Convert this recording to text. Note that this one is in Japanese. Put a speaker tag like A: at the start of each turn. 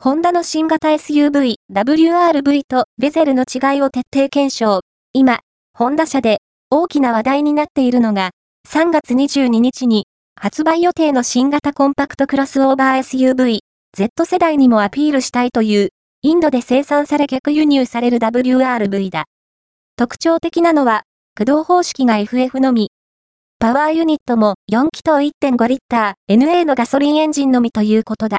A: ホンダの新型 SUV、WRV とベゼルの違いを徹底検証。今、ホンダ社で大きな話題になっているのが、3月22日に発売予定の新型コンパクトクロスオーバー SUV、Z 世代にもアピールしたいという、インドで生産され逆輸入される WRV だ。特徴的なのは、駆動方式が FF のみ。パワーユニットも4気筒1.5リッター NA のガソリンエンジンのみということだ。